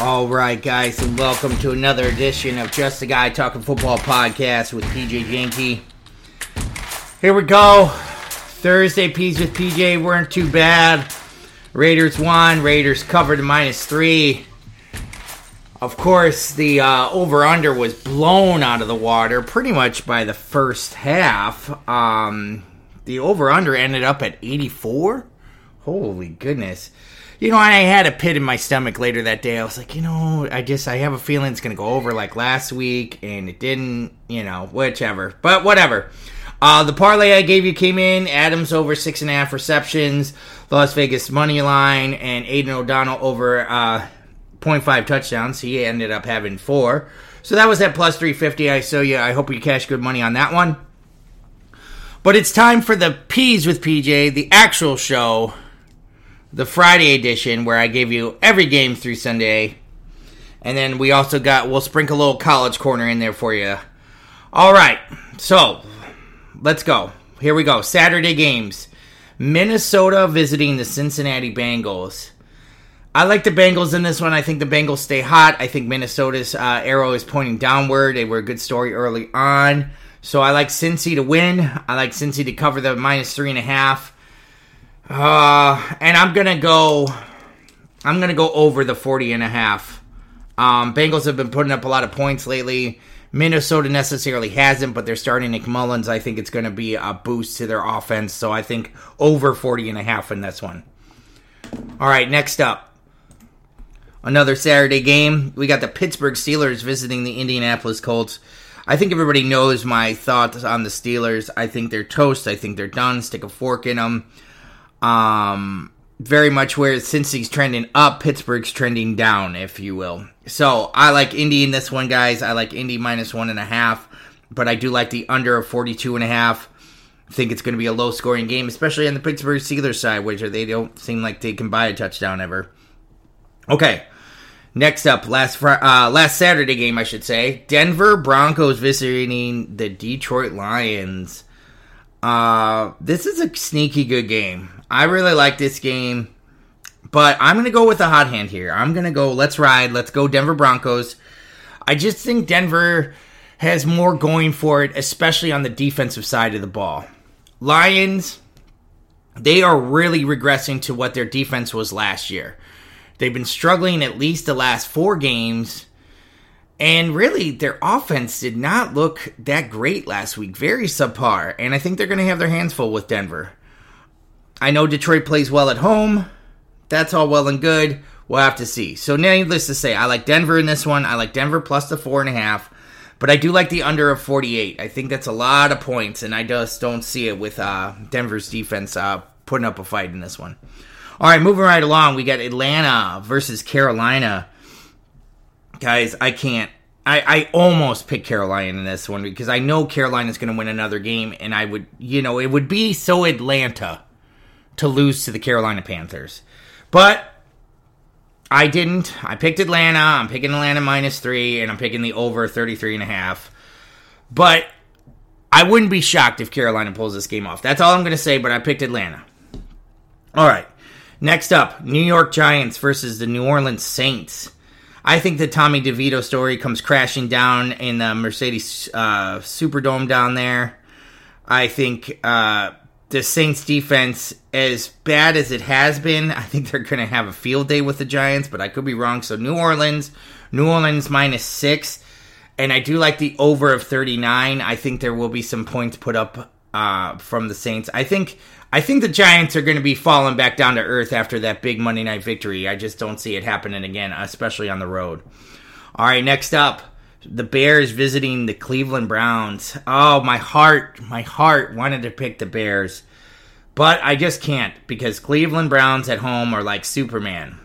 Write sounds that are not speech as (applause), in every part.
All right, guys, and welcome to another edition of Just a Guy Talking Football podcast with PJ Yankee. Here we go. Thursday P's with PJ weren't too bad. Raiders won. Raiders covered minus three. Of course, the uh, over under was blown out of the water pretty much by the first half. Um, the over under ended up at 84. Holy goodness you know, I had a pit in my stomach later that day. I was like, you know, I just I have a feeling it's gonna go over like last week, and it didn't. You know, whichever. But whatever. Uh, the parlay I gave you came in. Adams over six and a half receptions. Las Vegas money line and Aidan O'Connell over uh, 0.5 touchdowns. He ended up having four. So that was at plus 350. I saw you. I hope you cash good money on that one. But it's time for the P's with PJ, the actual show the Friday edition where I gave you every game through Sunday. And then we also got, we'll sprinkle a little college corner in there for you. All right, so let's go. Here we go. Saturday games. Minnesota visiting the Cincinnati Bengals. I like the Bengals in this one. I think the Bengals stay hot. I think Minnesota's uh, arrow is pointing downward. They were a good story early on. So I like Cincy to win. I like Cincy to cover the minus three and a half. Uh, and I'm gonna go. I'm gonna go over the 40 and a half. Um, Bengals have been putting up a lot of points lately. Minnesota necessarily hasn't, but they're starting Nick Mullens. I think it's going to be a boost to their offense. So I think over 40 and a half in this one. All right, next up. Another Saturday game. We got the Pittsburgh Steelers visiting the Indianapolis Colts. I think everybody knows my thoughts on the Steelers. I think they're toast. I think they're done. Stick a fork in them. Um, very much where since he's trending up, Pittsburgh's trending down, if you will. So I like Indy in this one, guys. I like Indy minus one and a half, but I do like the under of 42 and a half. I think it's going to be a low scoring game, especially on the Pittsburgh Steelers side, which they don't seem like they can buy a touchdown ever. Okay. Next up, last fr- uh, last Saturday game, I should say. Denver Broncos visiting the Detroit Lions. Uh, this is a sneaky good game. I really like this game, but I'm going to go with a hot hand here. I'm going to go, let's ride, let's go Denver Broncos. I just think Denver has more going for it, especially on the defensive side of the ball. Lions, they are really regressing to what their defense was last year. They've been struggling at least the last four games. And really, their offense did not look that great last week. Very subpar. And I think they're going to have their hands full with Denver. I know Detroit plays well at home. That's all well and good. We'll have to see. So, needless to say, I like Denver in this one. I like Denver plus the four and a half. But I do like the under of 48. I think that's a lot of points, and I just don't see it with uh, Denver's defense uh, putting up a fight in this one. All right, moving right along, we got Atlanta versus Carolina. Guys, I can't. I, I almost picked Carolina in this one because I know Carolina's going to win another game, and I would, you know, it would be so Atlanta to lose to the Carolina Panthers. But I didn't. I picked Atlanta. I'm picking Atlanta minus three, and I'm picking the over 33 and a half. But I wouldn't be shocked if Carolina pulls this game off. That's all I'm going to say, but I picked Atlanta. All right. Next up, New York Giants versus the New Orleans Saints. I think the Tommy DeVito story comes crashing down in the Mercedes uh, Superdome down there. I think uh, the Saints defense, as bad as it has been, I think they're going to have a field day with the Giants, but I could be wrong. So New Orleans, New Orleans minus six, and I do like the over of 39. I think there will be some points put up uh, from the Saints. I think I think the Giants are going to be falling back down to earth after that big Monday night victory. I just don't see it happening again, especially on the road. All right, next up the Bears visiting the Cleveland Browns. Oh, my heart, my heart wanted to pick the Bears, but I just can't because Cleveland Browns at home are like Superman.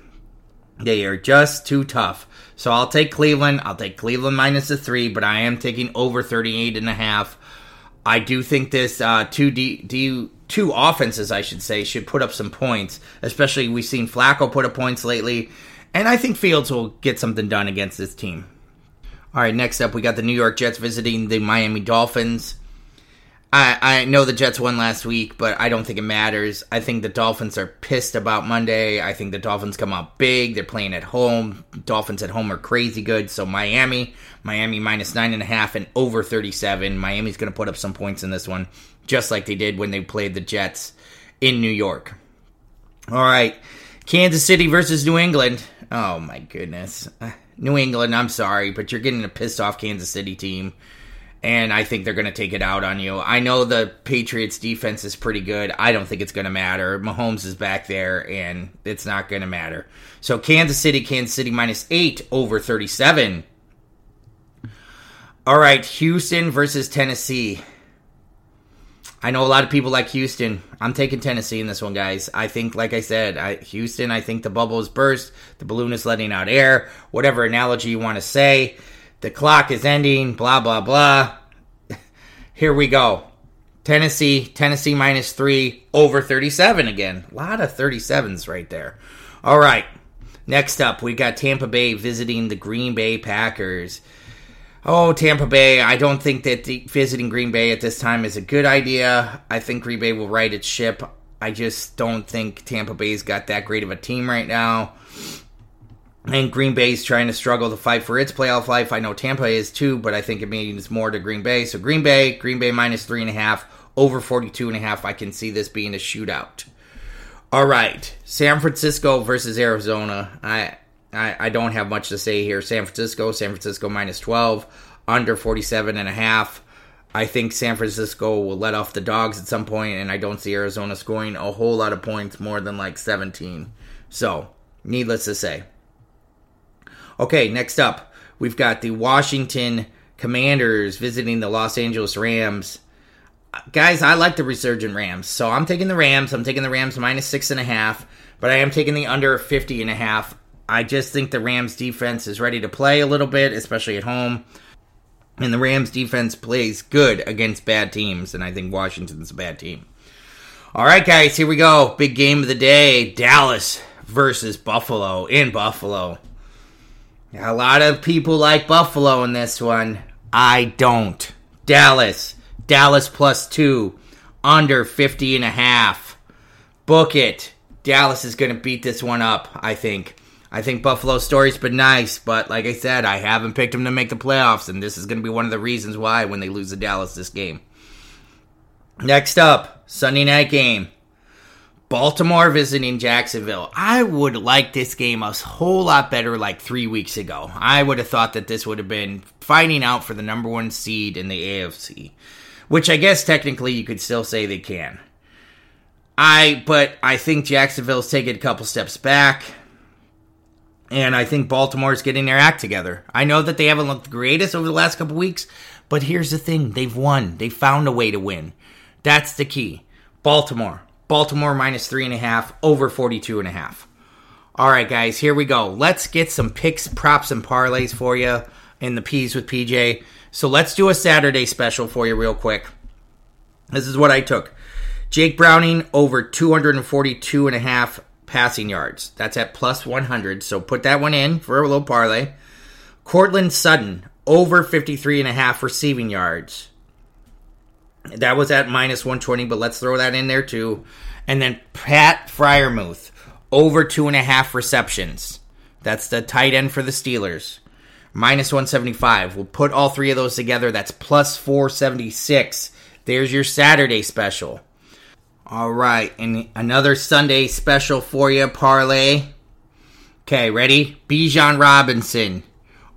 They are just too tough. So I'll take Cleveland. I'll take Cleveland minus the three, but I am taking over 38 and a half. I do think this uh, two D, D two offenses, I should say, should put up some points. Especially we've seen Flacco put up points lately, and I think Fields will get something done against this team. All right, next up, we got the New York Jets visiting the Miami Dolphins. I, I know the Jets won last week, but I don't think it matters. I think the Dolphins are pissed about Monday. I think the Dolphins come out big. They're playing at home. Dolphins at home are crazy good. So Miami, Miami minus nine and a half and over 37. Miami's going to put up some points in this one, just like they did when they played the Jets in New York. All right. Kansas City versus New England. Oh my goodness. (laughs) New England, I'm sorry, but you're getting a pissed off Kansas City team and I think they're going to take it out on you. I know the Patriots defense is pretty good. I don't think it's going to matter. Mahomes is back there, and it's not going to matter. So Kansas City, Kansas City minus eight over 37. All right, Houston versus Tennessee. I know a lot of people like Houston. I'm taking Tennessee in this one, guys. I think, like I said, I, Houston, I think the bubble is burst. The balloon is letting out air. Whatever analogy you want to say the clock is ending, blah, blah, blah. (laughs) Here we go. Tennessee, Tennessee minus three, over 37 again. A lot of 37s right there. All right. Next up, we got Tampa Bay visiting the Green Bay Packers. Oh, Tampa Bay, I don't think that visiting Green Bay at this time is a good idea. I think Green Bay will right its ship. I just don't think Tampa Bay's got that great of a team right now. And Green Bay's trying to struggle to fight for its playoff life. I know Tampa is too, but I think it means more to Green Bay. So Green Bay, Green Bay minus three and a half, over 42 and a half. I can see this being a shootout. All right. San Francisco versus Arizona. I, I I don't have much to say here. San Francisco, San Francisco minus 12, under 47 and a half. I think San Francisco will let off the dogs at some point, and I don't see Arizona scoring a whole lot of points more than like 17. So, needless to say. Okay, next up, we've got the Washington Commanders visiting the Los Angeles Rams. Guys, I like the resurgent Rams, so I'm taking the Rams. I'm taking the Rams minus six and a half, but I am taking the under 50 and a half. I just think the Rams defense is ready to play a little bit, especially at home. And the Rams defense plays good against bad teams, and I think Washington's a bad team. All right, guys, here we go. Big game of the day Dallas versus Buffalo in Buffalo. A lot of people like Buffalo in this one. I don't. Dallas. Dallas plus two. Under 50 and a half. Book it. Dallas is going to beat this one up, I think. I think Buffalo's story's been nice, but like I said, I haven't picked them to make the playoffs, and this is going to be one of the reasons why when they lose to Dallas this game. Next up, Sunday night game. Baltimore visiting Jacksonville. I would like this game a whole lot better like three weeks ago. I would have thought that this would have been fighting out for the number one seed in the AFC, which I guess technically you could still say they can. I but I think Jacksonville's taking a couple steps back. And I think Baltimore's getting their act together. I know that they haven't looked the greatest over the last couple weeks, but here's the thing they've won. They found a way to win. That's the key. Baltimore, Baltimore minus three and a half, over 42 and a half. All right, guys, here we go. Let's get some picks, props, and parlays for you in the P's with PJ. So let's do a Saturday special for you real quick. This is what I took. Jake Browning over 242 and a half passing yards. That's at plus 100. So put that one in for a little parlay. Courtland Sutton over 53 and a half receiving yards. That was at minus 120, but let's throw that in there too. And then Pat Freiermuth, over two and a half receptions. That's the tight end for the Steelers. Minus 175. We'll put all three of those together. That's plus 476. There's your Saturday special. All right, and another Sunday special for you, parlay. Okay, ready? Bijan Robinson,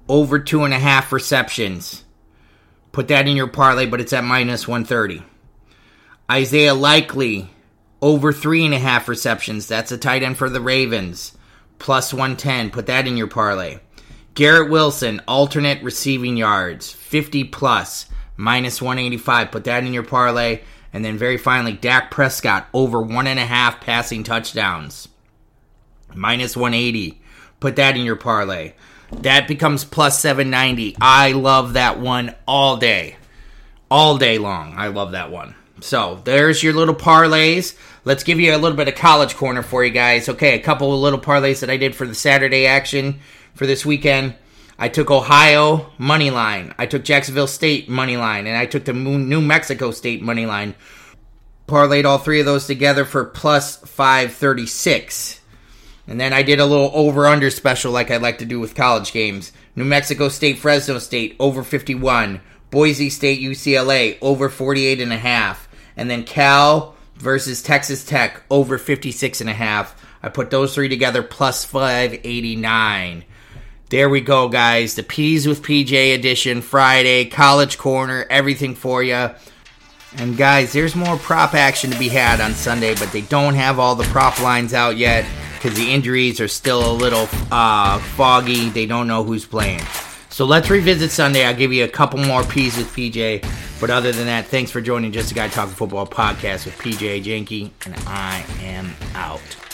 over two and a half receptions. Put that in your parlay, but it's at minus 130. Isaiah Likely, over three and a half receptions. That's a tight end for the Ravens. Plus 110. Put that in your parlay. Garrett Wilson, alternate receiving yards, 50 plus, minus 185. Put that in your parlay. And then very finally, Dak Prescott, over one and a half passing touchdowns, minus 180. Put that in your parlay. That becomes plus 790. I love that one all day. All day long. I love that one. So there's your little parlays. Let's give you a little bit of college corner for you guys. Okay, a couple of little parlays that I did for the Saturday action for this weekend. I took Ohio money line. I took Jacksonville State money line, and I took the New Mexico State money line. Parlayed all three of those together for plus 536. And then I did a little over under special like I like to do with college games. New Mexico State, Fresno State, over 51. Boise State, UCLA, over 48 and a half. And then Cal versus Texas Tech, over 56 and a half. I put those three together plus 589. There we go, guys. The P's with PJ edition, Friday, College Corner, everything for you. And guys, there's more prop action to be had on Sunday, but they don't have all the prop lines out yet because the injuries are still a little uh, foggy. They don't know who's playing. So let's revisit Sunday. I'll give you a couple more P's with PJ. But other than that, thanks for joining Just a Guy Talking Football podcast with PJ Janke, and I am out.